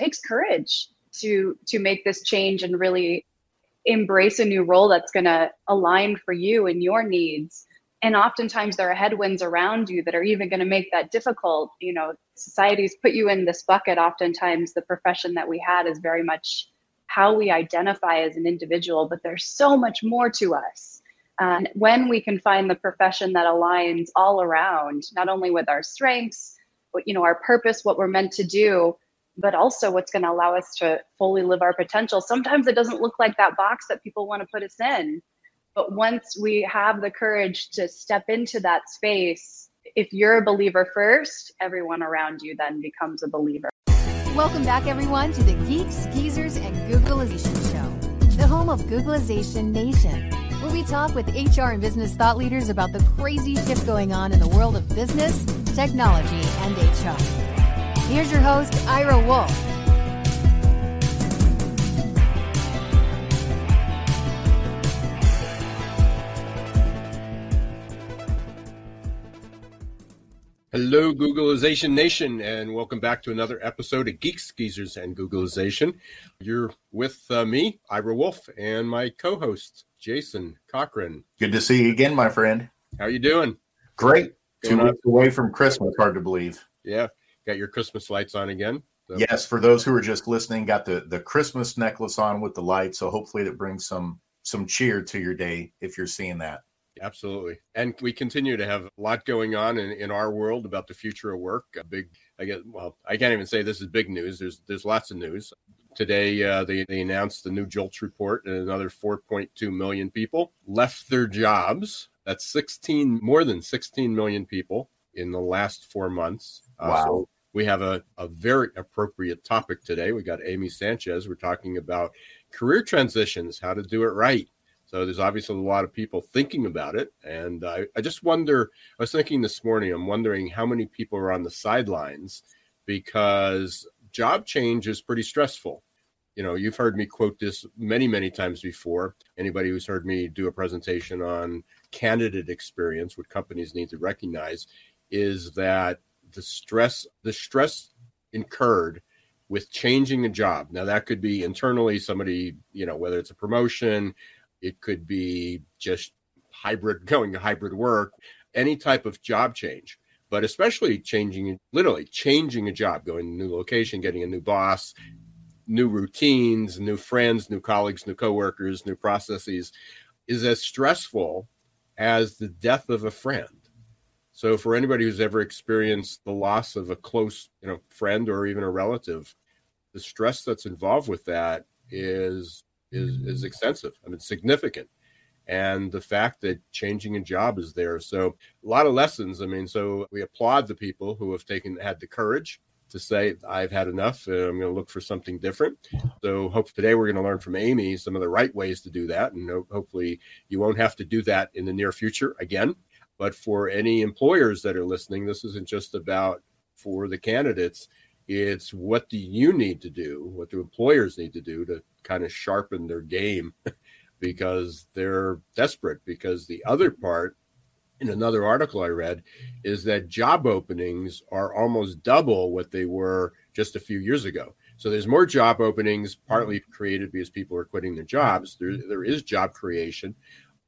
takes courage to to make this change and really embrace a new role that's going to align for you and your needs. And oftentimes there are headwinds around you that are even going to make that difficult. You know societies put you in this bucket oftentimes. The profession that we had is very much how we identify as an individual but there's so much more to us. And when we can find the profession that aligns all around not only with our strengths but you know our purpose what we're meant to do but also what's going to allow us to fully live our potential sometimes it doesn't look like that box that people want to put us in but once we have the courage to step into that space, if you're a believer first, everyone around you then becomes a believer. Welcome back, everyone, to the Geeks, Geezers, and Googlization Show, the home of Googlization Nation, where we talk with HR and business thought leaders about the crazy shift going on in the world of business, technology, and HR. Here's your host, Ira Wolfe. Hello, Googlization Nation, and welcome back to another episode of Geeks Geezers and Googleization. You're with uh, me, Ira Wolfe, and my co-host, Jason Cochran. Good to see you again, my friend. How are you doing? Great. Two weeks away from Christmas. Hard to believe. Yeah, got your Christmas lights on again. So. Yes, for those who are just listening, got the the Christmas necklace on with the light. So hopefully that brings some some cheer to your day if you're seeing that. Absolutely. And we continue to have a lot going on in, in our world about the future of work. A big, I guess, well, I can't even say this is big news. There's there's lots of news. Today, uh, they, they announced the new JOLTS report, and another 4.2 million people left their jobs. That's 16, more than 16 million people in the last four months. Wow. Uh, so we have a, a very appropriate topic today. We got Amy Sanchez. We're talking about career transitions, how to do it right. So there's obviously a lot of people thinking about it. And I, I just wonder, I was thinking this morning, I'm wondering how many people are on the sidelines because job change is pretty stressful. You know, you've heard me quote this many, many times before. Anybody who's heard me do a presentation on candidate experience, what companies need to recognize is that the stress, the stress incurred with changing a job. Now that could be internally somebody, you know, whether it's a promotion, it could be just hybrid, going to hybrid work, any type of job change, but especially changing, literally changing a job, going to a new location, getting a new boss, new routines, new friends, new colleagues, new coworkers, new processes is as stressful as the death of a friend. So for anybody who's ever experienced the loss of a close, you know, friend or even a relative, the stress that's involved with that is is is mm. extensive. I mean, significant. And the fact that changing a job is there. So a lot of lessons. I mean, so we applaud the people who have taken had the courage to say I've had enough. I'm going to look for something different. So hope today we're going to learn from Amy some of the right ways to do that, and hopefully you won't have to do that in the near future again. But for any employers that are listening, this isn't just about for the candidates. It's what do you need to do? What do employers need to do to kind of sharpen their game because they're desperate. Because the other part, in another article I read, is that job openings are almost double what they were just a few years ago. So there's more job openings, partly created because people are quitting their jobs. There, there is job creation,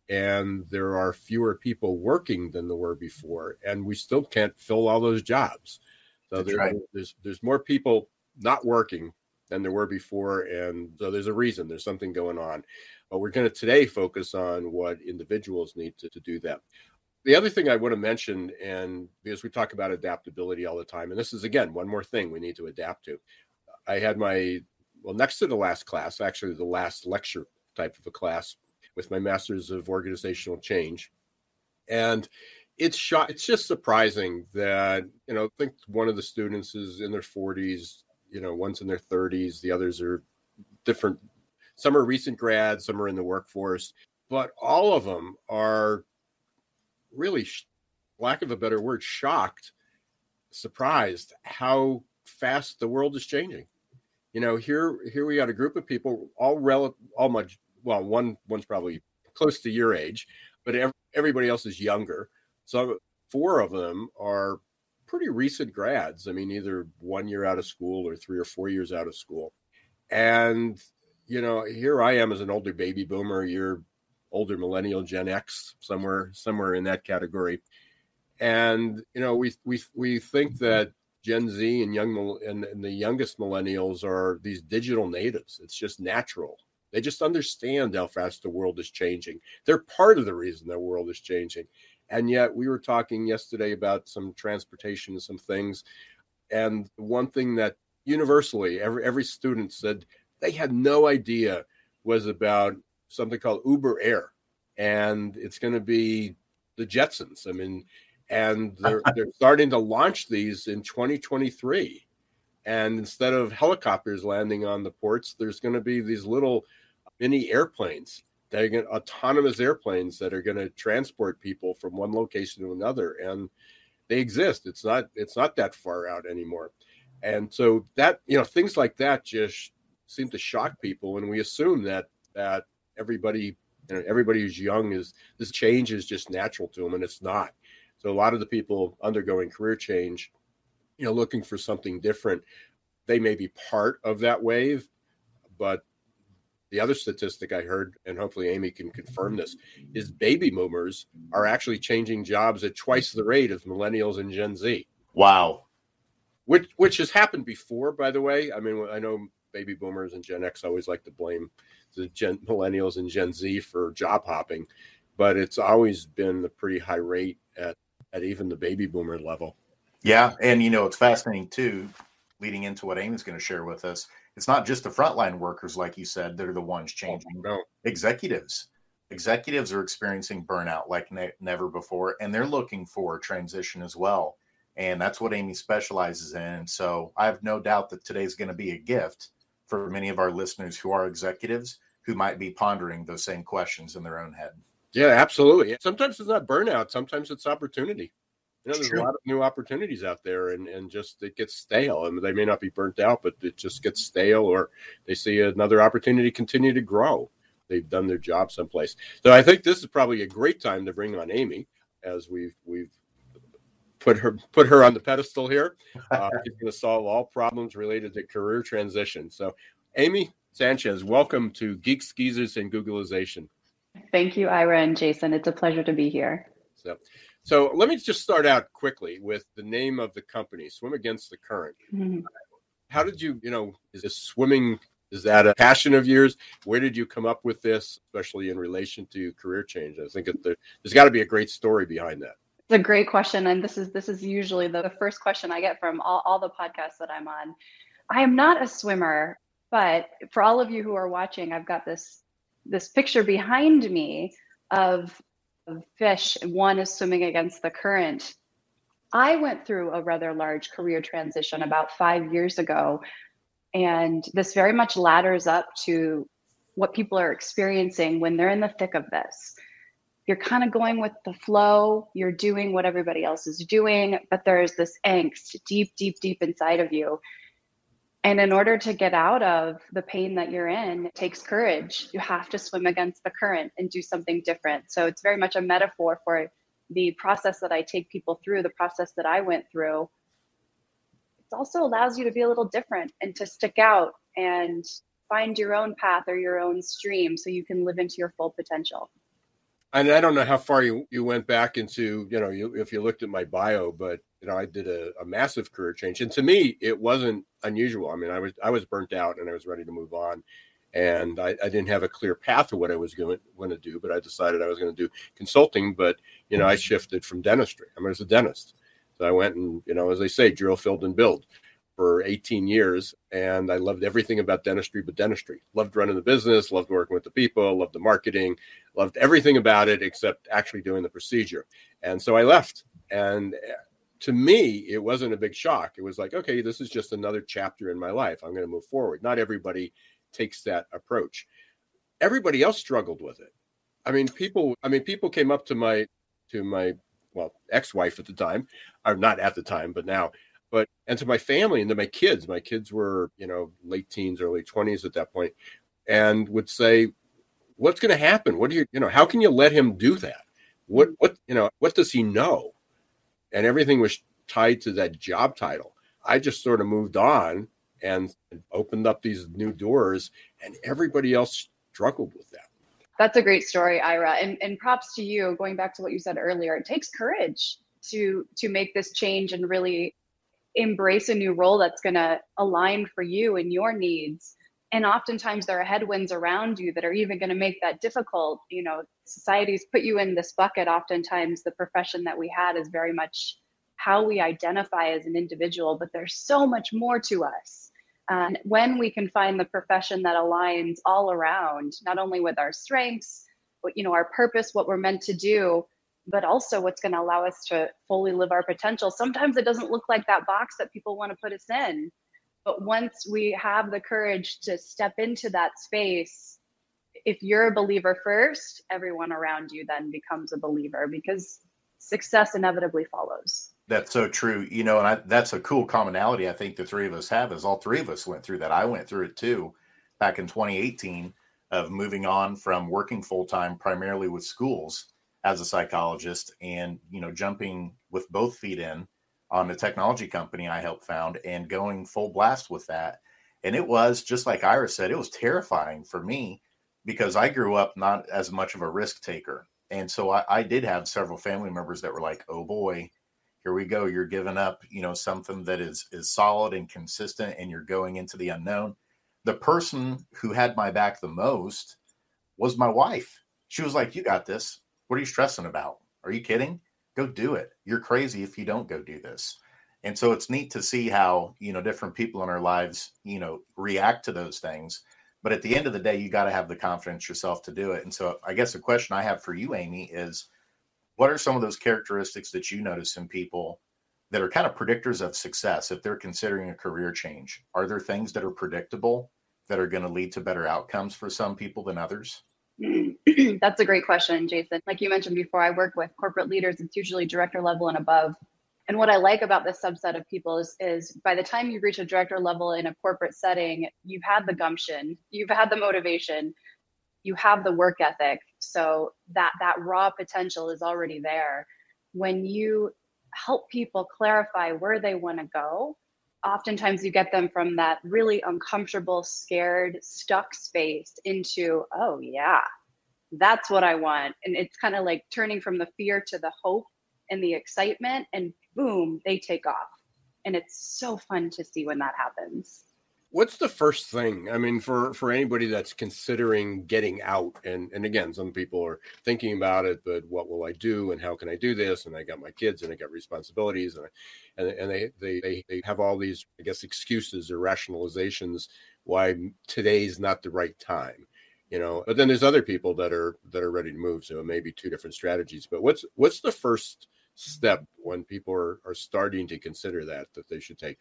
and there are fewer people working than there were before, and we still can't fill all those jobs. So there, right. there's there's more people not working than there were before. And so there's a reason, there's something going on. But we're going to today focus on what individuals need to, to do that. The other thing I want to mention, and because we talk about adaptability all the time, and this is again one more thing we need to adapt to. I had my, well, next to the last class, actually the last lecture type of a class with my master's of organizational change. And it's shot it's just surprising that you know i think one of the students is in their 40s you know, one's in their 30s, the others are different. Some are recent grads, some are in the workforce, but all of them are really, lack of a better word, shocked, surprised how fast the world is changing. You know, here here we got a group of people, all rel, all much well, one one's probably close to your age, but everybody else is younger. So four of them are pretty recent grads. I mean, either one year out of school or three or four years out of school. And, you know, here I am as an older baby boomer, you're older millennial Gen X, somewhere, somewhere in that category. And, you know, we we we think that Gen Z and young and, and the youngest millennials are these digital natives. It's just natural. They just understand how fast the world is changing. They're part of the reason the world is changing. And yet, we were talking yesterday about some transportation and some things. And one thing that universally every, every student said they had no idea was about something called Uber Air. And it's going to be the Jetsons. I mean, and they're, they're starting to launch these in 2023. And instead of helicopters landing on the ports, there's going to be these little mini airplanes they're going autonomous airplanes that are going to transport people from one location to another, and they exist. It's not it's not that far out anymore, and so that you know things like that just seem to shock people, and we assume that that everybody you know everybody who's young is this change is just natural to them, and it's not. So a lot of the people undergoing career change, you know, looking for something different, they may be part of that wave, but the other statistic I heard, and hopefully Amy can confirm this, is baby boomers are actually changing jobs at twice the rate of millennials and Gen Z. Wow. Which which has happened before, by the way. I mean, I know baby boomers and Gen X always like to blame the Gen millennials and Gen Z for job hopping, but it's always been a pretty high rate at at even the baby boomer level. Yeah, and you know it's fascinating too, leading into what Amy's going to share with us it's not just the frontline workers, like you said, that are the ones oh, changing. Oh, no. Executives, executives are experiencing burnout like ne- never before, and they're looking for transition as well. And that's what Amy specializes in. And so I have no doubt that today's going to be a gift for many of our listeners who are executives who might be pondering those same questions in their own head. Yeah, absolutely. Sometimes it's not burnout, sometimes it's opportunity you know, there's True. a lot of new opportunities out there, and and just it gets stale, and they may not be burnt out, but it just gets stale, or they see another opportunity continue to grow. They've done their job someplace. So I think this is probably a great time to bring on Amy, as we've we've put her put her on the pedestal here. Uh, she's going to solve all problems related to career transition. So, Amy Sanchez, welcome to Geeks Geezers and Googleization. Thank you, Ira and Jason. It's a pleasure to be here. So, so let me just start out quickly with the name of the company, Swim Against the Current. Mm-hmm. How did you, you know, is this swimming, is that a passion of yours? Where did you come up with this, especially in relation to career change? I think the, there's got to be a great story behind that. It's a great question. And this is, this is usually the, the first question I get from all, all the podcasts that I'm on. I am not a swimmer, but for all of you who are watching, I've got this, this picture behind me of of fish, one is swimming against the current. I went through a rather large career transition about five years ago, and this very much ladders up to what people are experiencing when they're in the thick of this. You're kind of going with the flow, you're doing what everybody else is doing, but there's this angst deep, deep, deep inside of you and in order to get out of the pain that you're in, it takes courage. You have to swim against the current and do something different. So it's very much a metaphor for the process that I take people through, the process that I went through. It also allows you to be a little different and to stick out and find your own path or your own stream so you can live into your full potential and I don't know how far you, you went back into, you know, you, if you looked at my bio, but you know, I did a, a, massive career change, and to me, it wasn't unusual. I mean, I was I was burnt out, and I was ready to move on, and I, I didn't have a clear path to what I was going going to do. But I decided I was going to do consulting. But you know, I shifted from dentistry. I, mean, I was a dentist, so I went and you know, as they say, drill, filled, and build for 18 years and I loved everything about dentistry but dentistry. Loved running the business, loved working with the people, loved the marketing, loved everything about it except actually doing the procedure. And so I left. And eh, to me, it wasn't a big shock. It was like, okay, this is just another chapter in my life. I'm going to move forward. Not everybody takes that approach. Everybody else struggled with it. I mean, people, I mean, people came up to my to my well, ex-wife at the time, or not at the time, but now but and to my family and to my kids my kids were you know late teens early 20s at that point and would say what's going to happen what do you you know how can you let him do that what mm-hmm. what you know what does he know and everything was tied to that job title. I just sort of moved on and opened up these new doors, and everybody else struggled with that. That's a great story, Ira. And, and props to you. Going back to what you said earlier, it takes courage to to make this change and really embrace a new role that's going to align for you and your needs. And oftentimes there are headwinds around you that are even going to make that difficult. You know societies put you in this bucket. Oftentimes the profession that we had is very much how we identify as an individual but there's so much more to us. Uh, and when we can find the profession that aligns all around not only with our strengths but you know our purpose what we're meant to do but also what's going to allow us to fully live our potential. Sometimes it doesn't look like that box that people want to put us in. But once we have the courage to step into that space, if you're a believer first, everyone around you then becomes a believer because success inevitably follows. That's so true. You know, and I, that's a cool commonality I think the three of us have is all three of us went through that. I went through it too back in 2018 of moving on from working full time primarily with schools as a psychologist and you know jumping with both feet in on the technology company I helped found and going full blast with that. And it was just like Iris said, it was terrifying for me because I grew up not as much of a risk taker. And so I, I did have several family members that were like, oh boy, here we go. You're giving up, you know, something that is is solid and consistent and you're going into the unknown. The person who had my back the most was my wife. She was like, You got this. What are you stressing about? Are you kidding? Go do it. You're crazy if you don't go do this. And so it's neat to see how, you know, different people in our lives, you know, react to those things. But at the end of the day, you got to have the confidence yourself to do it. And so I guess the question I have for you, Amy, is what are some of those characteristics that you notice in people that are kind of predictors of success if they're considering a career change? Are there things that are predictable that are going to lead to better outcomes for some people than others? Hmm. That's a great question, Jason. Like you mentioned before, I work with corporate leaders. It's usually director level and above. And what I like about this subset of people is, is by the time you reach a director level in a corporate setting, you've had the gumption, you've had the motivation, you have the work ethic. So that that raw potential is already there. When you help people clarify where they want to go, oftentimes you get them from that really uncomfortable, scared, stuck space into, oh, yeah, that's what I want. And it's kind of like turning from the fear to the hope and the excitement, and boom, they take off. And it's so fun to see when that happens what's the first thing i mean for for anybody that's considering getting out and and again some people are thinking about it but what will i do and how can i do this and i got my kids and i got responsibilities and I, and, and they, they they they have all these i guess excuses or rationalizations why today's not the right time you know but then there's other people that are that are ready to move so it may be two different strategies but what's what's the first step when people are, are starting to consider that that they should take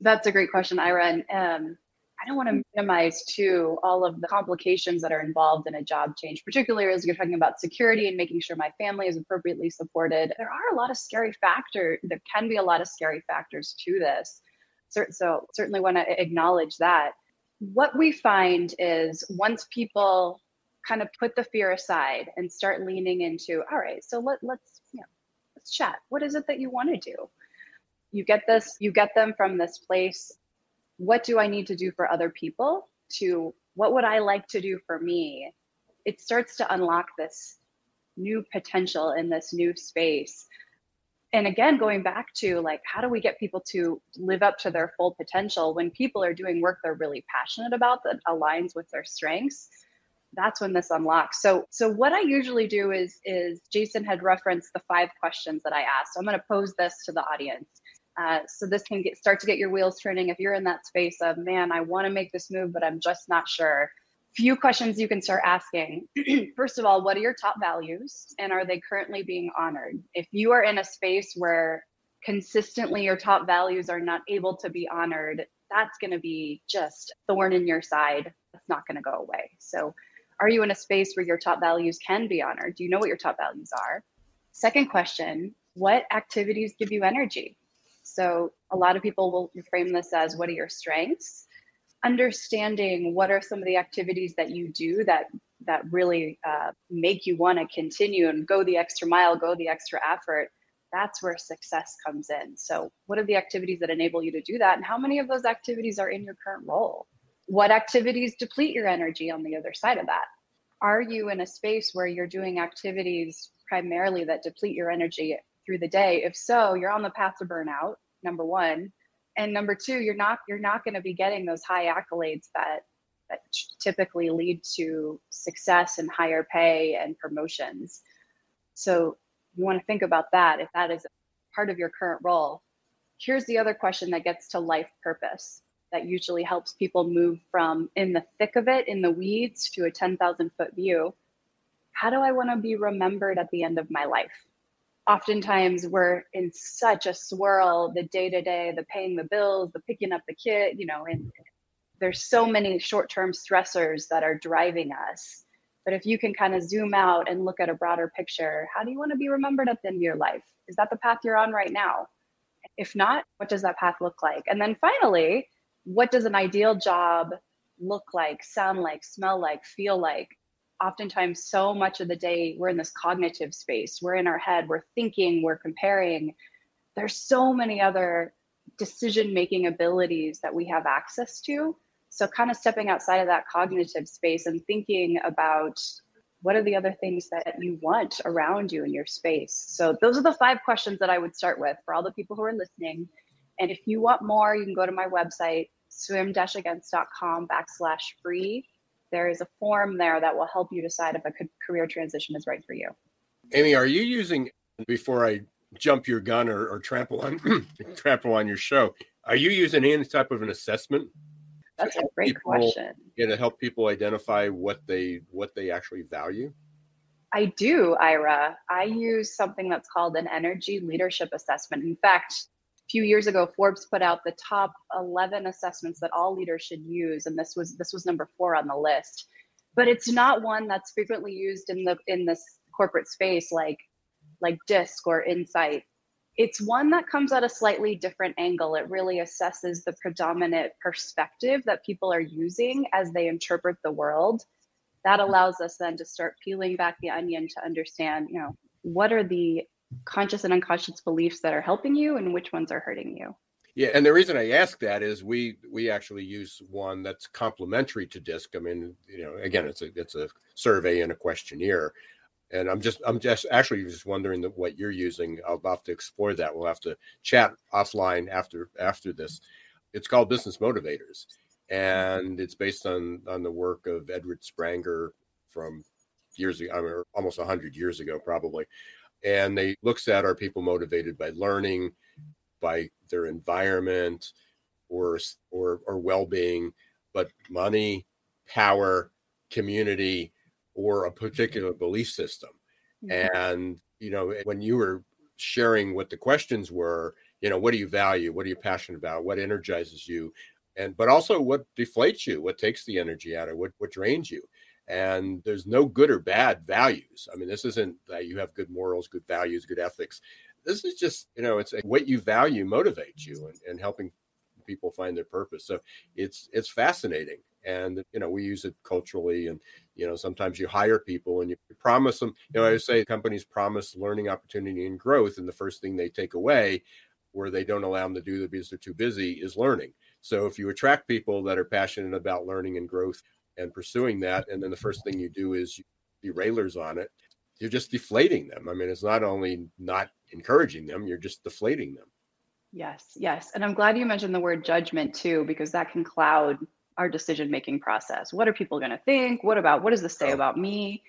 that's a great question, Ira. And um, I don't want to minimize too all of the complications that are involved in a job change, particularly as you're talking about security and making sure my family is appropriately supported. There are a lot of scary factors. There can be a lot of scary factors to this. So certainly want to acknowledge that. What we find is once people kind of put the fear aside and start leaning into, all right, so let, let's you know, let's chat. What is it that you want to do? you get this you get them from this place what do i need to do for other people to what would i like to do for me it starts to unlock this new potential in this new space and again going back to like how do we get people to live up to their full potential when people are doing work they're really passionate about that aligns with their strengths that's when this unlocks. So so what i usually do is is jason had referenced the five questions that i asked. So i'm going to pose this to the audience. Uh, so this can get start to get your wheels turning. If you're in that space of man i want to make this move but i'm just not sure few questions you can start asking. First of all what are your top values and are they currently being honored? If you are in a space where consistently your top values are not able to be honored that's going to be just thorn in your side. That's not going to go away. So are you in a space where your top values can be honored? Do you know what your top values are? Second question what activities give you energy? So a lot of people will frame this as what are your strengths? Understanding what are some of the activities that you do that that really uh, make you want to continue and go the extra mile, go the extra effort. that's where success comes in. So, what are the activities that enable you to do that? And how many of those activities are in your current role? What activities deplete your energy on the other side of that? Are you in a space where you're doing activities primarily that deplete your energy through the day? If so, you're on the path to burnout, number one. And number two, you're not you're not going to be getting those high accolades that that typically lead to success and higher pay and promotions. So you want to think about that if that is part of your current role. Here's the other question that gets to life purpose that usually helps people move from in the thick of it, in the weeds, to a 10,000 foot view. How do I want to be remembered at the end of my life? Oftentimes, we're in such a swirl the day to day, the paying the bills, the picking up the kid, you know, and there's so many short term stressors that are driving us but if you can kind of zoom out and look at a broader picture, how do you want to be remembered at the end of your life? Is that the path you're on right now? If not, what does that path look like? And then finally, what does an ideal job look like, sound like, smell like, feel like? Oftentimes, so much of the day, we're in this cognitive space. We're in our head, we're thinking, we're comparing. There's so many other decision making abilities that we have access to so, kind of stepping outside of that cognitive space and thinking about what are the other things that you want around you in your space. So, those are the five questions that I would start with for all the people who are listening. And if you want more, you can go to my website, swim-against.com backslash free. There is a form there that will help you decide if a career transition is right for you. Amy, are you using, before I jump your gun or, or trample on trample on your show, are you using any type of an assessment that's a great people, question. Yeah, to help people identify what they what they actually value. I do, Ira. I use something that's called an energy leadership assessment. In fact, few years ago, Forbes put out the top 11 assessments that all leaders should use, and this was this was number four on the list. But it's not one that's frequently used in the in this corporate space like like DISC or Insight it's one that comes at a slightly different angle. It really assesses the predominant perspective that people are using as they interpret the world. That allows us then to start peeling back the onion to understand, you know, what are the conscious and unconscious beliefs that are helping you and which ones are hurting you. Yeah, and the reason I ask that is we we actually use one that's complementary to DISC. I mean, you know, again, it's a it's a survey and a questionnaire, and I'm just I'm just actually just wondering that what you're using. I'll have to explore that. We'll have to chat offline after after this. It's called Business Motivators, and it's based on on the work of Edward Spranger from years ago, I mean, almost hundred years ago, probably. And they looks at are people motivated by learning, by their environment, or or or well being, but money, power, community or a particular belief system. Mm-hmm. And, you know, when you were sharing what the questions were, you know, what do you value? What are you passionate about? What energizes you? And, but also what deflates you? What takes the energy out of what, what drains you? And there's no good or bad values. I mean, this isn't that you have good morals, good values, good ethics. This is just, you know, it's what you value motivates you and, and helping people find their purpose. So it's, it's fascinating and you know we use it culturally and you know sometimes you hire people and you promise them you know i say companies promise learning opportunity and growth and the first thing they take away where they don't allow them to do it because they're too busy is learning so if you attract people that are passionate about learning and growth and pursuing that and then the first thing you do is you derailers on it you're just deflating them i mean it's not only not encouraging them you're just deflating them yes yes and i'm glad you mentioned the word judgment too because that can cloud our decision making process. What are people going to think? What about what does this say oh. about me?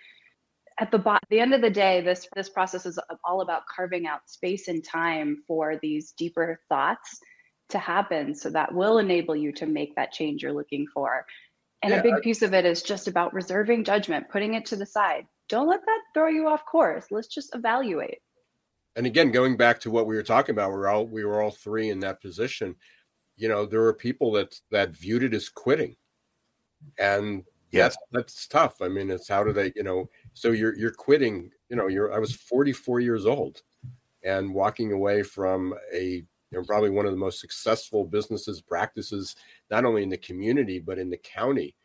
At the, bo- the end of the day, this this process is all about carving out space and time for these deeper thoughts to happen, so that will enable you to make that change you're looking for. And yeah, a big I, piece of it is just about reserving judgment, putting it to the side. Don't let that throw you off course. Let's just evaluate. And again, going back to what we were talking about, we're all we were all three in that position you know there were people that that viewed it as quitting and yes that's, that's tough i mean it's how do they you know so you're you're quitting you know you're i was 44 years old and walking away from a you know probably one of the most successful businesses practices not only in the community but in the county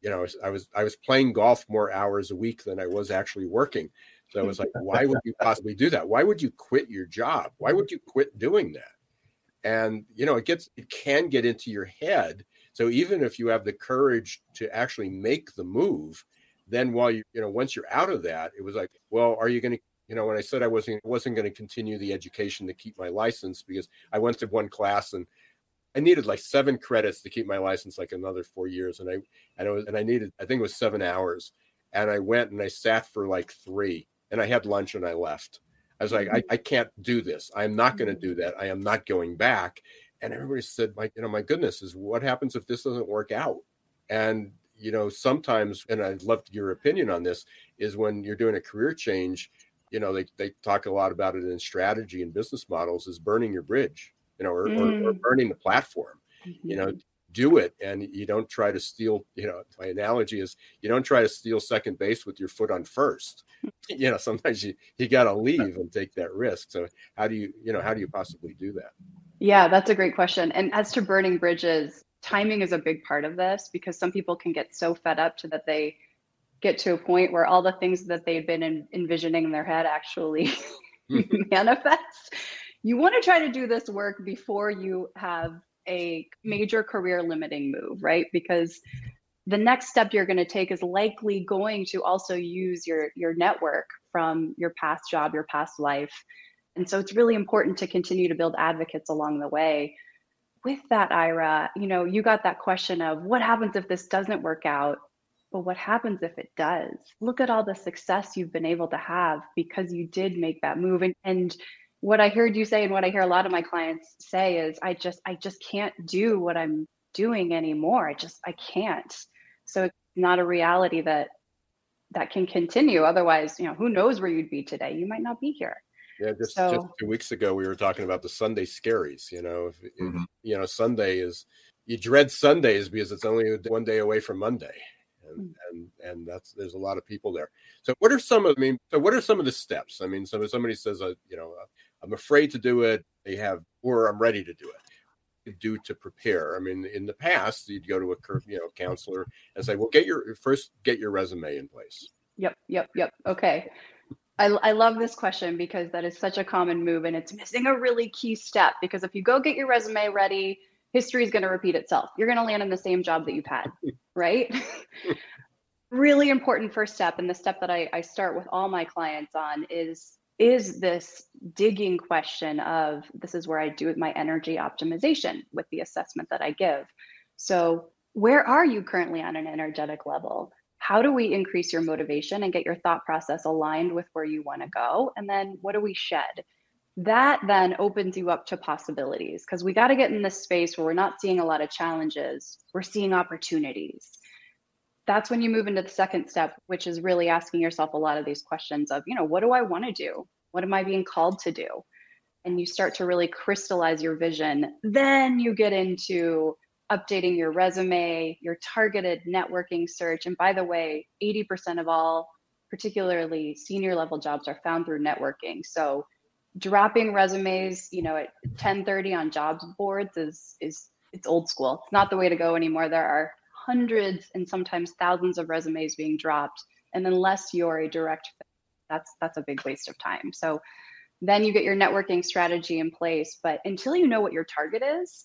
you know i was i was playing golf more hours a week than i was actually working So I was like, why would you possibly do that? Why would you quit your job? Why would you quit doing that? And you know, it gets it can get into your head. So even if you have the courage to actually make the move, then while you you know once you're out of that, it was like, well, are you going to you know when I said I wasn't wasn't going to continue the education to keep my license because I went to one class and I needed like seven credits to keep my license like another four years, and I and I was and I needed I think it was seven hours, and I went and I sat for like three, and I had lunch and I left. I was like, mm-hmm. I, I can't do this. I'm not going to mm-hmm. do that. I am not going back. And everybody said, my, you know, my goodness, is what happens if this doesn't work out? And you know, sometimes, and I'd love your opinion on this, is when you're doing a career change, you know, they, they talk a lot about it in strategy and business models is burning your bridge, you know, or, mm. or, or mm. burning the platform. Mm-hmm. You know, mm-hmm. do it and you don't try to steal, you know, my analogy is you don't try to steal second base with your foot on first. you know, sometimes you, you got to leave and take that risk. So how do you, you know, how do you possibly do that? Yeah, that's a great question. And as to burning bridges, timing is a big part of this because some people can get so fed up to that they get to a point where all the things that they've been in, envisioning in their head actually hmm. manifest. You want to try to do this work before you have a major career limiting move, right? Because the next step you're going to take is likely going to also use your your network from your past job, your past life. And so it's really important to continue to build advocates along the way with that, Ira, you know, you got that question of what happens if this doesn't work out? But what happens if it does? Look at all the success you've been able to have because you did make that move. And, and what I heard you say, and what I hear a lot of my clients say is, I just, I just can't do what I'm doing anymore. I just, I can't. So it's not a reality that that can continue. Otherwise, you know, who knows where you'd be today? You might not be here. Yeah, just, so, just two weeks ago we were talking about the Sunday scaries. You know, if, mm-hmm. you know Sunday is you dread Sundays because it's only one day away from Monday, and mm-hmm. and and that's there's a lot of people there. So what are some of I mean, so what are some of the steps? I mean, so if somebody says, uh, you know, uh, I'm afraid to do it, they have, or I'm ready to do it. Do to prepare. I mean, in the past, you'd go to a you know counselor and say, "Well, get your first get your resume in place." Yep, yep, yep. Okay. I, I love this question because that is such a common move and it's missing a really key step because if you go get your resume ready, history is going to repeat itself. You're going to land in the same job that you've had, right? really important first step and the step that I, I start with all my clients on is is this digging question of this is where I do my energy optimization with the assessment that I give. So where are you currently on an energetic level? how do we increase your motivation and get your thought process aligned with where you want to go? And then what do we shed? That then opens you up to possibilities because we got to get in this space where we're not seeing a lot of challenges, we're seeing opportunities. That's when you move into the second step, which is really asking yourself a lot of these questions of, you know, what do I want to do? What am I being called to do? And you start to really crystallize your vision. Then you get into updating your resume, your targeted networking search. And by the way, 80% of all, particularly senior level jobs, are found through networking. So dropping resumes, you know, at 1030 on jobs boards is is it's old school. It's not the way to go anymore. There are hundreds and sometimes thousands of resumes being dropped. And unless you're a direct that's that's a big waste of time. So then you get your networking strategy in place. But until you know what your target is,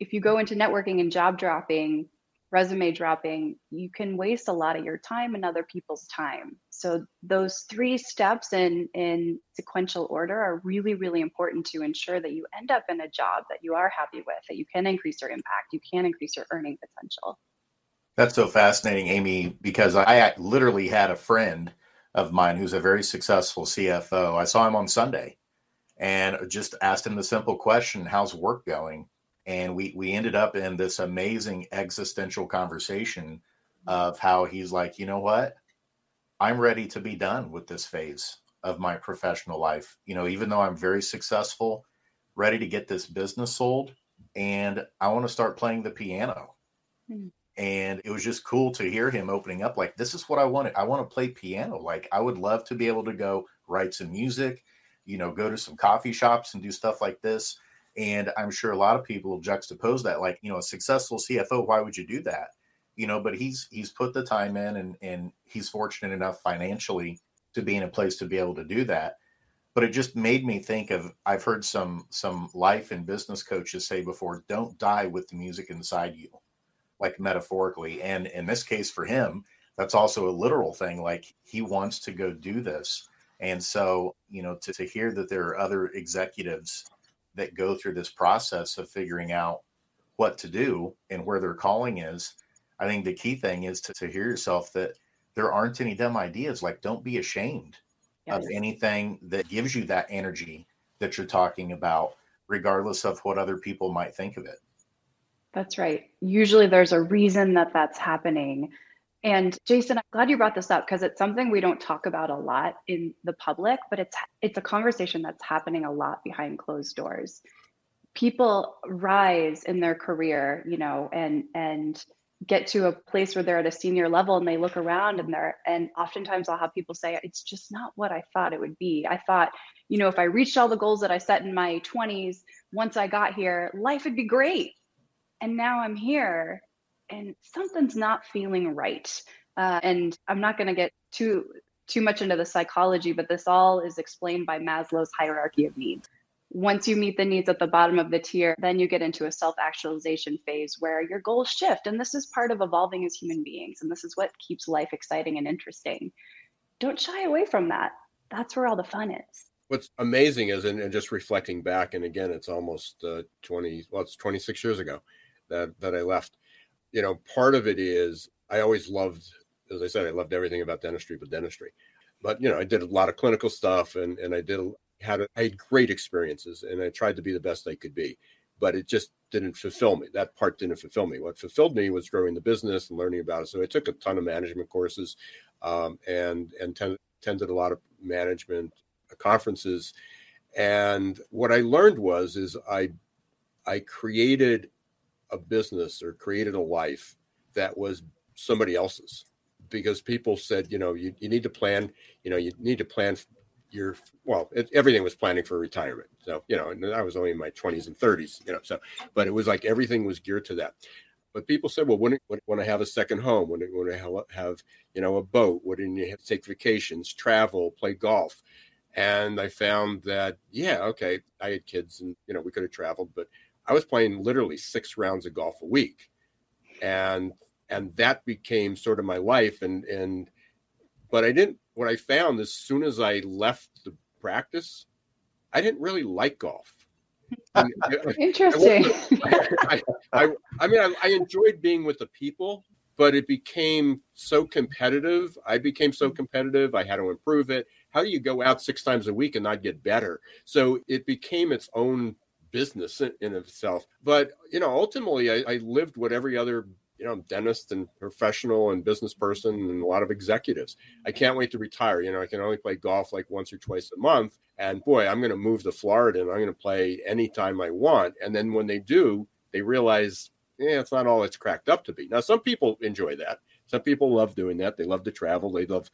if you go into networking and job dropping, resume dropping, you can waste a lot of your time and other people's time. So those three steps in in sequential order are really really important to ensure that you end up in a job that you are happy with, that you can increase your impact, you can increase your earning potential. That's so fascinating, Amy, because I literally had a friend of mine who's a very successful CFO. I saw him on Sunday and just asked him the simple question, how's work going? And we we ended up in this amazing existential conversation of how he's like you know what? I'm ready to be done with this phase of my professional life you know even though i'm very successful ready to get this business sold and i want to start playing the piano. Mm-hmm. and it was just cool to hear him opening up like this is what i wanted. I want to play piano. Like i would love to be able to go write some music you know go to some coffee shops and do stuff like this and I'm sure a lot of people juxtapose that, like, you know, a successful CFO, why would you do that? You know, but he's he's put the time in and and he's fortunate enough financially to be in a place to be able to do that. But it just made me think of i've heard some some life and business coaches say before don't die with the music inside you like metaphorically. And in this case for him that's also a literal thing like he wants to go do this. And so you know to, to hear that there are other executives that go through this process of figuring out what to do and where their calling is i think the key thing is to, to hear yourself that there aren't any dumb ideas. Like don't be ashamed yes. of anything that gives you that energy that you're talking about regardless of what other people might think of it. That's right. Usually there's a reason that that's happening and jason i'm glad you brought this up because it's something we don't talk about a lot in the public but it's it's a conversation that's happening a lot behind closed doors people rise in their career you know and and get to a place where they're at a senior level and they look around and they're and oftentimes I'll have people say it's just not what I thought it would be. I thought, you know, if I reached all the goals that I set in my 20s, once I got here, life would be great. And now I'm here and something's not feeling right. Uh, and I'm not going to get too too much into the psychology, but this all is explained by Maslow's hierarchy of needs once you meet the needs at the bottom of the tier, then you get into a self actualization phase where your goals shift. And this is part of evolving as human beings. And this is what keeps life exciting and interesting. Don't shy away from that. That's where all the fun is. What's amazing is, and, just reflecting back, and again, it's almost uh, 20, well, it's 26 years ago that, that I left. You know, part of it is I always loved, as I said, I loved everything about dentistry, but dentistry. But, you know, I did a lot of clinical stuff and, and I did had a, I had great experiences and I tried to be the best I could be, but it just didn't fulfill me. That part didn't fulfill me. What fulfilled me was growing the business and learning about it. So I took a ton of management courses um, and and attended a lot of management conferences. And what I learned was is I I created a business or created a life that was somebody else's. Because people said, you know, you, you need to plan, you know, you need to plan your well it, everything was planning for retirement. So you know and i was only in my 20s and 30s you know so but it was like everything was geared to that. But people said well when, when, i have a second home? When, when i have you know a boat? When you have to take vacations travel play golf? And i found that yeah okay i had kids and you know we could have traveled but i was playing literally six rounds of golf a week and and that became sort of my life and and but i didn't what I found as soon as I left the practice, I didn't really like golf. Interesting. I, I, I, mean, I, I enjoyed being with the people, but it became so competitive. I became so competitive. I had to improve it. How do you go out six times a week and not get better? So it became its own business in, in itself. But you know, ultimately, I, I lived what every other you know, dentist and professional and business person and a lot of executives. I can't wait to retire. You know, I can only play golf like once or twice a month. And boy, I'm going to move to Florida and I'm going to play anytime I want. And then when they do, they realize, yeah, it's not all it's cracked up to be. Now, some people enjoy that. Some people love doing that. They love to travel. They love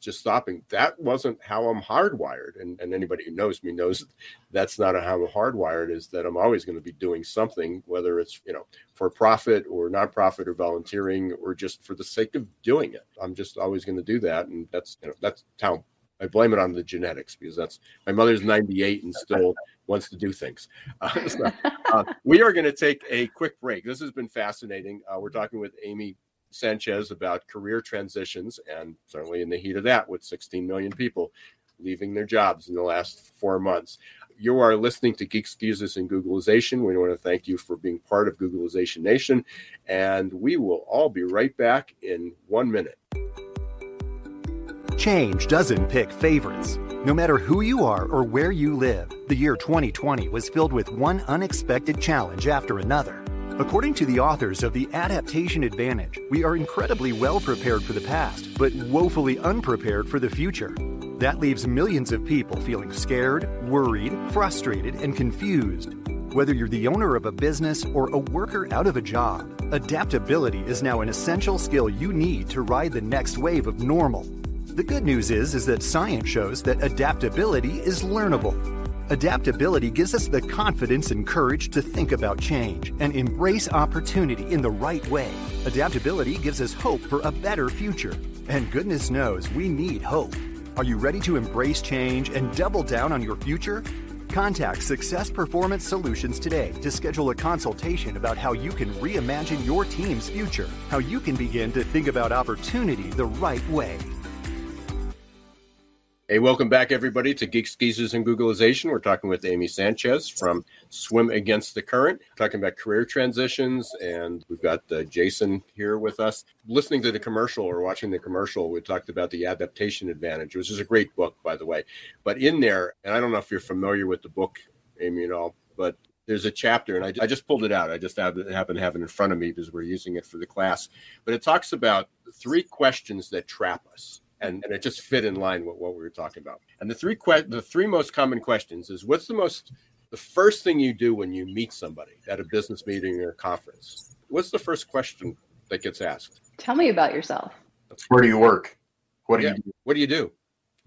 just stopping. That wasn't how I'm hardwired. And, and anybody who knows me knows that's not how I'm hardwired is that I'm always going to be doing something, whether it's, you know, for profit or nonprofit or volunteering or just for the sake of doing it. I'm just always going to do that. And that's, you know, that's how I blame it on the genetics because that's my mother's 98 and still wants to do things. Uh, so, uh, we are going to take a quick break. This has been fascinating. Uh, we're talking with Amy Sanchez about career transitions, and certainly in the heat of that, with 16 million people leaving their jobs in the last four months. You are listening to Geeks, Geezers, and Googleization. We want to thank you for being part of Googleization Nation, and we will all be right back in one minute. Change doesn't pick favorites. No matter who you are or where you live, the year 2020 was filled with one unexpected challenge after another. According to the authors of The Adaptation Advantage, we are incredibly well prepared for the past, but woefully unprepared for the future. That leaves millions of people feeling scared, worried, frustrated, and confused. Whether you're the owner of a business or a worker out of a job, adaptability is now an essential skill you need to ride the next wave of normal. The good news is, is that science shows that adaptability is learnable. Adaptability gives us the confidence and courage to think about change and embrace opportunity in the right way. Adaptability gives us hope for a better future. And goodness knows we need hope. Are you ready to embrace change and double down on your future? Contact Success Performance Solutions today to schedule a consultation about how you can reimagine your team's future, how you can begin to think about opportunity the right way. Hey, welcome back, everybody, to Geeks, Geezers, and Googlization. We're talking with Amy Sanchez from Swim Against the Current, talking about career transitions. And we've got uh, Jason here with us. Listening to the commercial or watching the commercial, we talked about the adaptation advantage, which is a great book, by the way. But in there, and I don't know if you're familiar with the book, Amy, at all, but there's a chapter, and I, I just pulled it out. I just happen to have it in front of me because we're using it for the class. But it talks about three questions that trap us and, and it just fit in line with what we were talking about. And the three que- the three most common questions is what's the most the first thing you do when you meet somebody at a business meeting or a conference? What's the first question that gets asked? Tell me about yourself. Where do you work? What do yeah. you do? What do you do?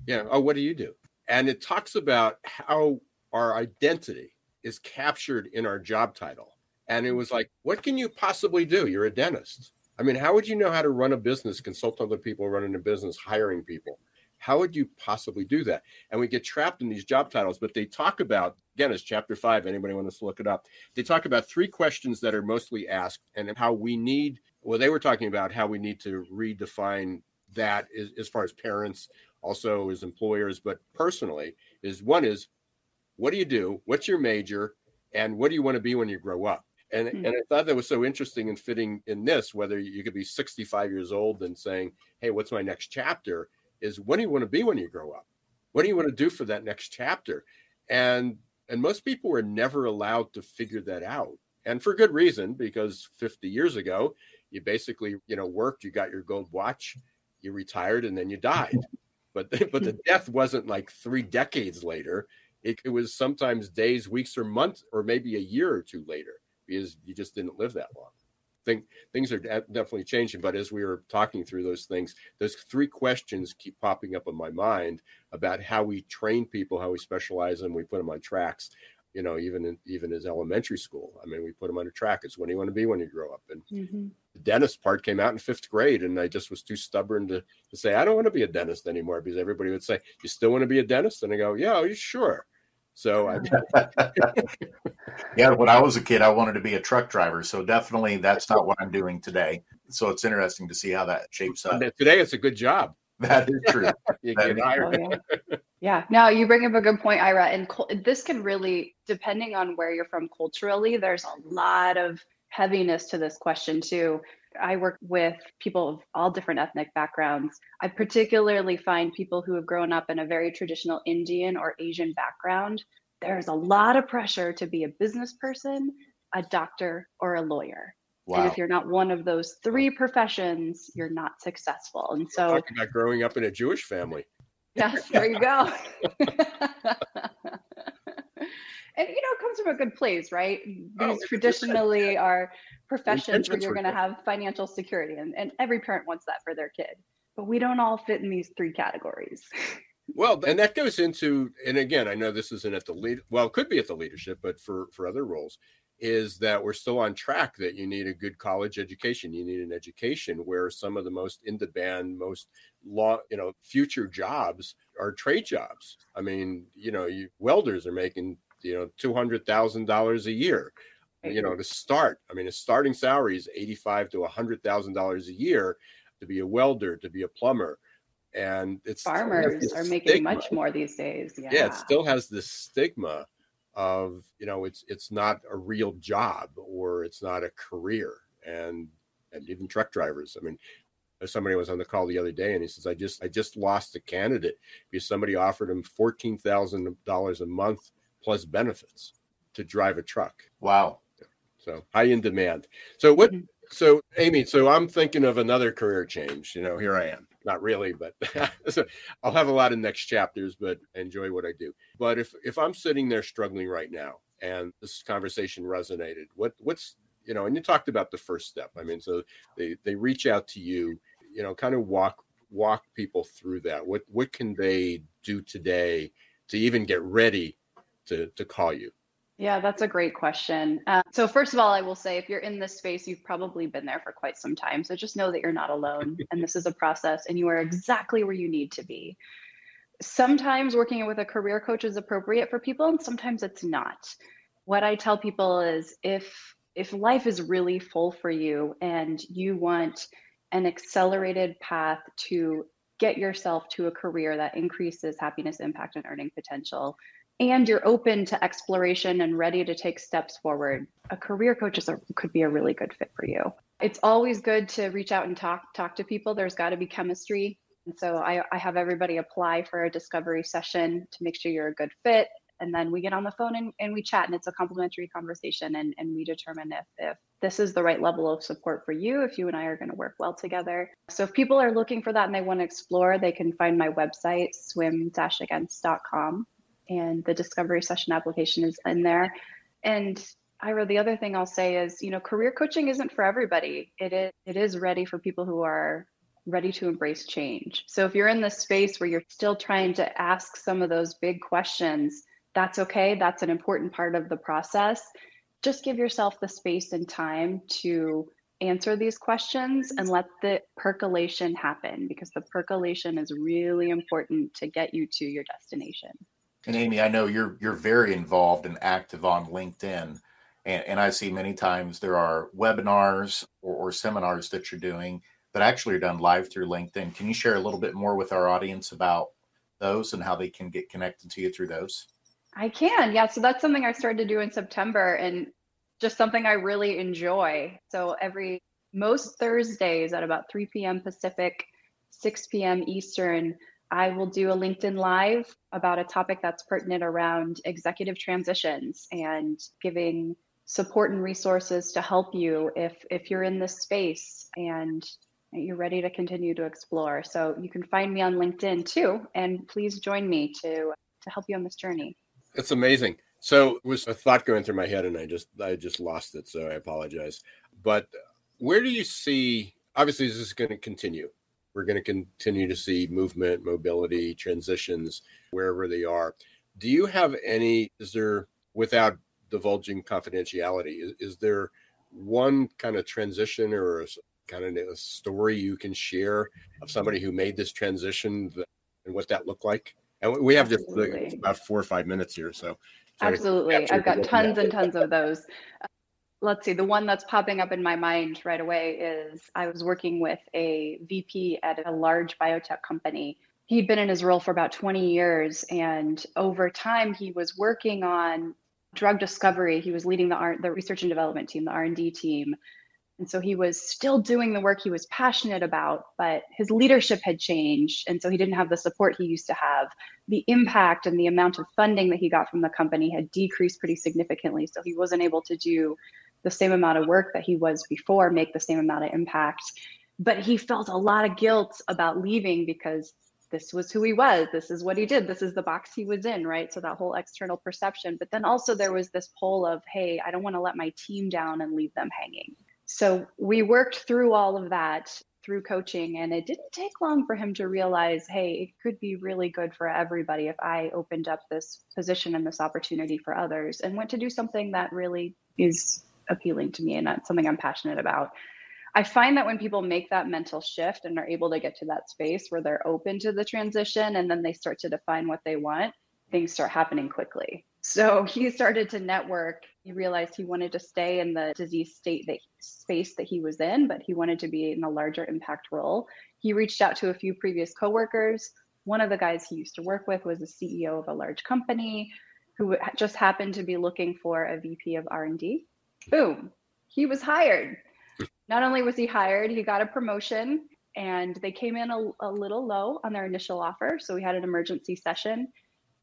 Yeah. Oh, what do you do? And it talks about how our identity is captured in our job title. And it was like, what can you possibly do? You're a dentist. I mean, how would you know how to run a business, consult other people running a business, hiring people? How would you possibly do that? And we get trapped in these job titles, but they talk about, again, it's chapter five. Anybody wants to look it up? They talk about three questions that are mostly asked and how we need, well, they were talking about how we need to redefine that as, as far as parents, also as employers, but personally, is one is what do you do? What's your major? And what do you want to be when you grow up? And, mm-hmm. and I thought that was so interesting and fitting in this, whether you could be 65 years old and saying, Hey, what's my next chapter? Is what do you want to be when you grow up? What do you want to do for that next chapter? And and most people were never allowed to figure that out. And for good reason, because 50 years ago, you basically, you know, worked, you got your gold watch, you retired, and then you died. But the, but the death wasn't like three decades later. It, it was sometimes days, weeks, or months, or maybe a year or two later because you just didn't live that long. Think things are definitely changing, but as we were talking through those things, those three questions keep popping up in my mind about how we train people, how we specialize them, we put them on tracks. You know, even in, even as elementary school, I mean, we put them on a track. It's when do you want to be when you grow up? And mm-hmm. the dentist part came out in fifth grade, and I just was too stubborn to, to say I don't want to be a dentist anymore because everybody would say, "You still want to be a dentist?" And I go, "Yeah, are you sure." So I yeah, when I was a kid, I wanted to be a truck driver. So definitely that's not what I'm doing today. So it's interesting to see how that shapes up. Today it's a good job. That is true. you that get hired. Oh, yeah. yeah. No, you bring up a good point, Ira. And this can really, depending on where you're from culturally, there's a lot of heaviness to this question too. I work with people of all different ethnic backgrounds. I particularly find people who have grown up in a very traditional Indian or Asian background. There's a lot of pressure to be a business person, a doctor, or a lawyer. Wow. And if you're not one of those three professions, you're not successful. And so, talking about growing up in a Jewish family. Yes, there you go. and you know it comes from a good place right oh, these oh, traditionally are professions where you're going to have financial security and, and every parent wants that for their kid. But we don't all fit in these three categories. Well and that goes into and again i know this isn't at the lead well it could be at the leadership but for for other roles is that we're still on track that you need a good college education. You need an education where some of the most in demand most law you know future jobs are trade jobs. I mean you know you welders are making you know two hundred thousand dollars a year. You know, to start. I mean, a starting salary is eighty-five to a hundred thousand dollars a year to be a welder, to be a plumber, and it's farmers are making stigma. much more these days. Yeah. yeah, it still has this stigma of you know it's it's not a real job or it's not a career, and and even truck drivers. I mean, uh, somebody was on the call the other day and he says i just i just lost a candidate because somebody offered him $14000 a month plus benefits to drive a truck. Wow. So high in demand. So what mm-hmm. so Amy, so I'm thinking of another career change. You know, here I am. Not really, but so I'll have a lot of next chapters, but enjoy what I do. But if if I'm sitting there struggling right now and this conversation resonated, what what's you know, and you talked about the first step. I mean, so they they reach out to you, you know, kind of walk walk people through that. What what can they do today to even get ready to, to call you? Yeah, that's a great question. Uh, so, first of all, I will say if you're in this space, you've probably been there for quite some time. So, just know that you're not alone and this is a process and you are exactly where you need to be. sometimes working with a career coach is appropriate for people and sometimes it's not. What I tell people is if if life is really full for you and you want an accelerated path to get yourself to a career that increases happiness, impact, and earning potential, and you're open to exploration and ready to take steps forward, a career coach is a, could be a really good fit for you. It's always good to reach out and talk talk to people. There's got to be chemistry. And so I, I have everybody apply for a discovery session to make sure you're a good fit and then we get on the phone and, and we chat and it's a complimentary conversation and, and we determine if, if this is the right level of support for you if you and i are going to work well together so if people are looking for that and they want to explore they can find my website swim-against.com and the discovery session application is in there and Ira, the other thing I'll say is, you know, career coaching isn't for everybody. It is it is ready for people who are ready to embrace change. So if you're in this space where you're still trying to ask some of those big questions, that's okay. That's an important part of the process. Just give yourself the space and time to answer these questions and let the percolation happen because the percolation is really important to get you to your destination. And Amy, I know you're you're very involved and active on LinkedIn. And, and I see many times there are webinars or, or seminars that you're doing that actually are done live through LinkedIn. Can you share a little bit more with our audience about those and how they can get connected to you through those? I can. Yeah. So that's something I started to do in September and just something I really enjoy. So every most Thursdays at about 3 p.m. Pacific, 6 p.m. Eastern, I will do a LinkedIn Live about a topic that's pertinent around executive transitions and giving support and resources to help you if if you're in this space and you're ready to continue to explore. So you can find me on LinkedIn too, and please join me to to help you on this journey. It's amazing. So it was a thought going through my head and I just I just lost it. So I apologize. But where do you see obviously this is going to continue. We're going to continue to see movement, mobility, transitions wherever they are. Do you have any is there without divulging confidentiality is, is there one kind of transition or a, kind of a story you can share of somebody who made this transition and what that looked like? And we have just like, about four or five minutes here. So, absolutely. I've got tons and tons of those. Let's see, the one that's popping up in my mind right away is I was working with a VP at a large biotech company. He'd been in his role for about 20 years. And over time, he was working on drug discovery. He was leading the, R- the research and development team, the R&D team and so he was still doing the work he was passionate about, but his leadership had changed. And so he didn't have the support he used to have. The impact and the amount of funding that he got from the company had decreased pretty significantly. So he wasn't able to do the same amount of work that he was before, make the same amount of impact. But he felt a lot of guilt about leaving because this was who he was. This is what he did. This is the box he was in, right? So that whole external perception. But then also there was this pull of, hey, I don't want to let my team down and leave them hanging. So we worked through all of that through coaching, and it didn't take long for him to realize hey, it could be really good for everybody if I opened up this position and this opportunity for others and went to do something that really is appealing to me and that's something I'm passionate about. I find that when people make that mental shift and are able to get to that space where they're open to the transition and then they start to define what they want, things start happening quickly. So he started to network. He realized he wanted to stay in the disease state that space that he was in, but he wanted to be in a larger impact role. He reached out to a few previous coworkers. One of the guys he used to work with was the CEO of a large company who just happened to be looking for a VP of R&D. Boom, he was hired. Not only was he hired, he got a promotion and they came in a, a little low on their initial offer. So we had an emergency session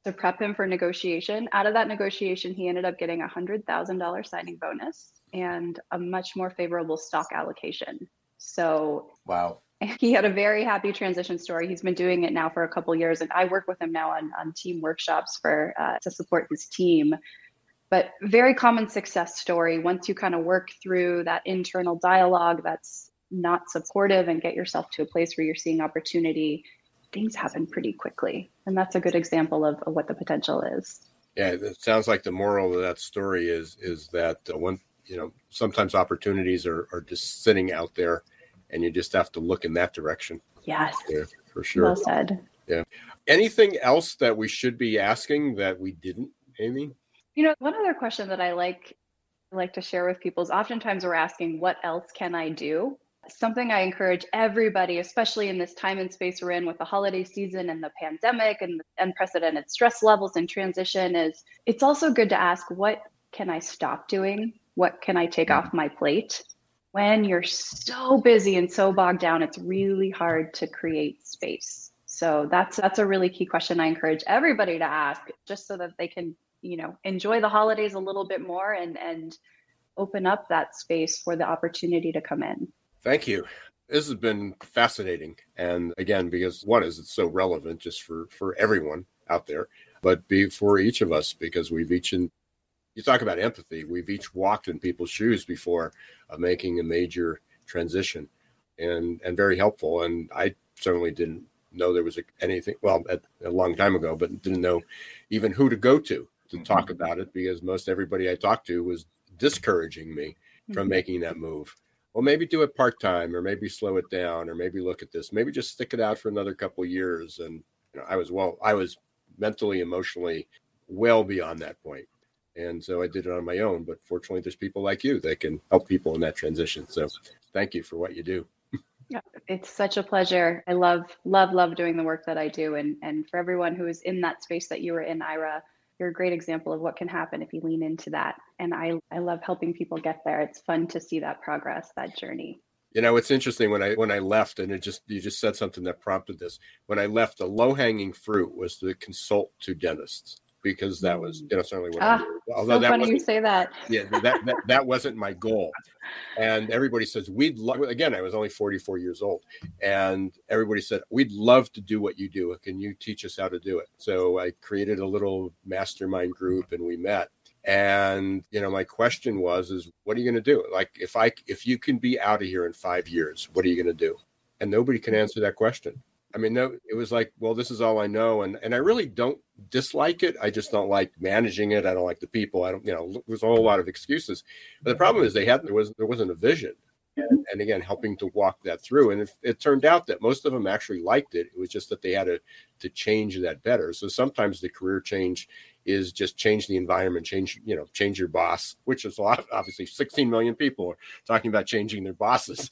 to prep him for negotiation. Out of that negotiation, he ended up getting a $100,000 signing bonus and a much more favorable stock allocation. So, wow. He had a very happy transition story. He's been doing it now for a couple years, and I work with him now on, on team workshops for uh, to support his team. But very common success story. Once you kind of work through that internal dialogue that's not supportive and get yourself to a place where you're seeing opportunity, things happen pretty quickly. And that's a good example of, of what the potential is. Yeah, it sounds like the moral of that story is is that uh, one, you know, sometimes opportunities are, are just sitting out there and you just have to look in that direction. Yes. Yeah, for sure. Well said. Yeah. Anything else that we should be asking that we didn't, Amy? You know, one other question that I like like to share with people is oftentimes we're asking, what else can I do? Something I encourage everybody, especially in this time and space we're in with the holiday season and the pandemic and the unprecedented stress levels and transition, is it's also good to ask, what can I stop doing? What can I take off my plate? When you're so busy and so bogged down, it's really hard to create space. So that's that's a really key question I encourage everybody to ask, just so that they can you know enjoy the holidays a little bit more and and open up that space for the opportunity to come in. Thank you. This has been fascinating. And again because one is it's so relevant just for for everyone out there but be for each of us because we've each in you talk about empathy. We've each walked in people's shoes before uh, making a major transition and and very helpful. And i certainly didn't know there was anything well a long time ago but didn't know even who to go to to talk mm-hmm. about it because most everybody I talked to was discouraging me from mm-hmm. making that move. Well, maybe do it part time, or maybe slow it down, or maybe look at this. Maybe just stick it out for another couple years. And you know, I was well, I was mentally, emotionally well beyond that point, and so I did it on my own. But fortunately, there's people like you that can help people in that transition. So, thank you for what you do. Yeah, it's such a pleasure. I love, love, love doing the work that I do, and and for everyone who is in that space that you were in, Ira you're a great example of what can happen if you lean into that. And I, I love helping people get there. It's fun to see that progress, that journey. You know, it's interesting when I when I left, and it just you just said something that prompted this. When I left, the low hanging fruit was to consult to dentists because that was you know certainly what ah, Although so that funny you say that. yeah, that, that that wasn't my goal. And everybody says we'd love again. I was only 44 years old, and everybody said we'd love to do what you do. Can you teach us how to do it? So I created a little mastermind group, and we met. And you know, my question was, is what are you going to do? Like, if I if you can be out of here in five years, what are you going to do? And nobody can answer that question. I mean, no, it was like, well, this is all I know, and and I really don't dislike it. I just don't like managing it. I don't like the people. I don't, you know, there's a whole lot of excuses. But the problem is they had there was there wasn't a vision, and, and again, helping to walk that through. And it, it, turned out that most of them actually liked it. It was just that they had to to change that better. So sometimes the career change is just change the environment, change, you know, change your boss, which is a lot. Obviously, 16 million people are talking about changing their bosses,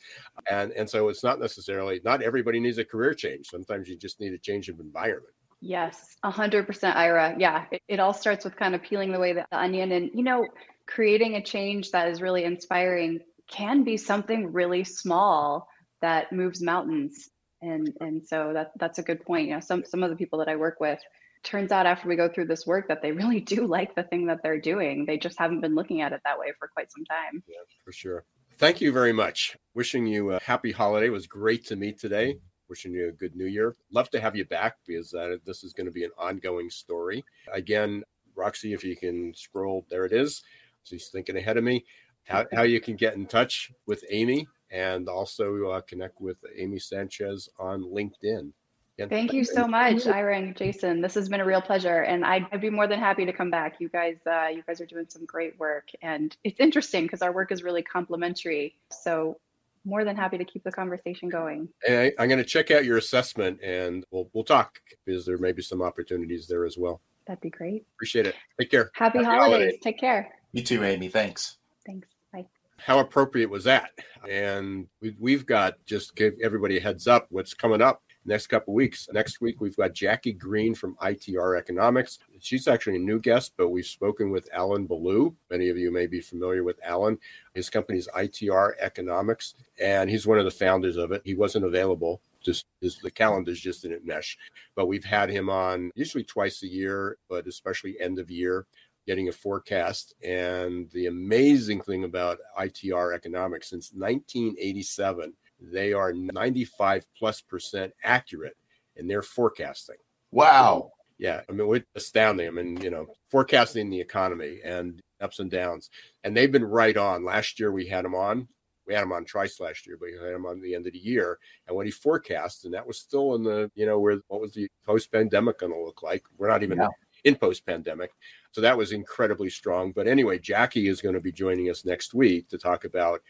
and and so it's not necessarily not everybody needs a career change. Sometimes you just need a change of environment. Yes, 100% Ira. Yeah, it, it all starts with kind of peeling away the onion and, you know, creating a change that is really inspiring can be something really small that moves mountains. And and so that that's a good point. You know, some some of the people that I work with turns out after we go through this work that they really do like the thing that they're doing. They just haven't been looking at it that way for quite some time. Yeah, for sure. Thank you very much. Wishing you a happy holiday. It was great to meet today. Wishing you a good new year. Love to have you back because uh, this is going to be an ongoing story. Again, Roxy, if you can scroll, there it is. She's thinking ahead of me. How, how you can get in touch with Amy and also uh, connect with Amy Sanchez on LinkedIn. Again, thank you so much, Ira and Jason. This has been a real pleasure, and I'd, I'd be more than happy to come back. You guys, uh, you guys are doing some great work, and it's interesting because our work is really complementary. So, more than happy to keep the conversation going. And I, am going to check out your assessment, and we'll we'll talk because there may be some opportunities there as well. That'd be great. Appreciate it. Take care. Happy, Happy holidays. holidays. Take care. You too, Amy. Thanks. Thanks. Bye. How appropriate was that? And we, we've got just give everybody a heads up what's coming up next couple weeks. Next week, we've got Jackie Green from ITR Economics. She's actually a new guest, but we've spoken with Alan Beaulieu. Many of you may be familiar with Alan. His company is ITR Economics, and he's one of the founders of it. He wasn't available. Just his, the calendars just didn't mesh, but we've had him on usually twice a year, but especially end of year getting a forecast. And the amazing thing about ITR economics since 1987, they are 95 plus percent accurate in their forecasting. Wow. Yeah. I mean, it's astounding. I mean, you know, forecasting the economy and ups and downs. And they've been right on. Last year we had them on. We had him on twice last year, but we had him on the end of the year. And when he forecast, and that was still in the, you know, where what was the post pandemic going to look like? We're not even yeah. in post pandemic. So that was incredibly strong. But anyway, Jackie is going to be joining us next week to talk about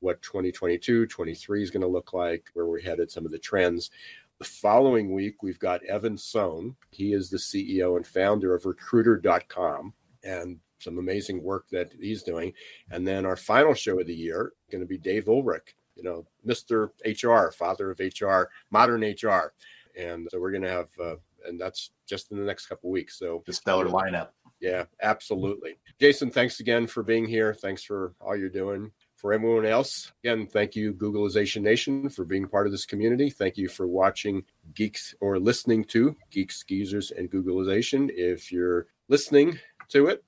what 2022, 23 is going to look like, where we're headed, some of the trends. The following week, we've got Evan Sohn. He is the CEO and founder of recruiter.com and some amazing work that he's doing. And then our final show of the year going to be Dave Ulrich, you know, Mr. HR, father of HR, modern HR. And so we're going to have, uh, and that's just in the next couple weeks. So the stellar lineup. Yeah, absolutely. Jason, thanks again for being here. Thanks for all you're doing. For everyone else, again, thank you, Googlization Nation, for being part of this community. Thank you for watching Geeks or listening to Geeks, Geezers, and Googlization. If you're listening to it,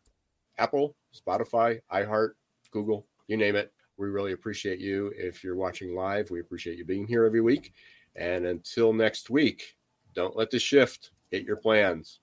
Apple, Spotify, iHeart, Google, you name it, we really appreciate you. If you're watching live, we appreciate you being here every week. And until next week, don't let the shift hit your plans.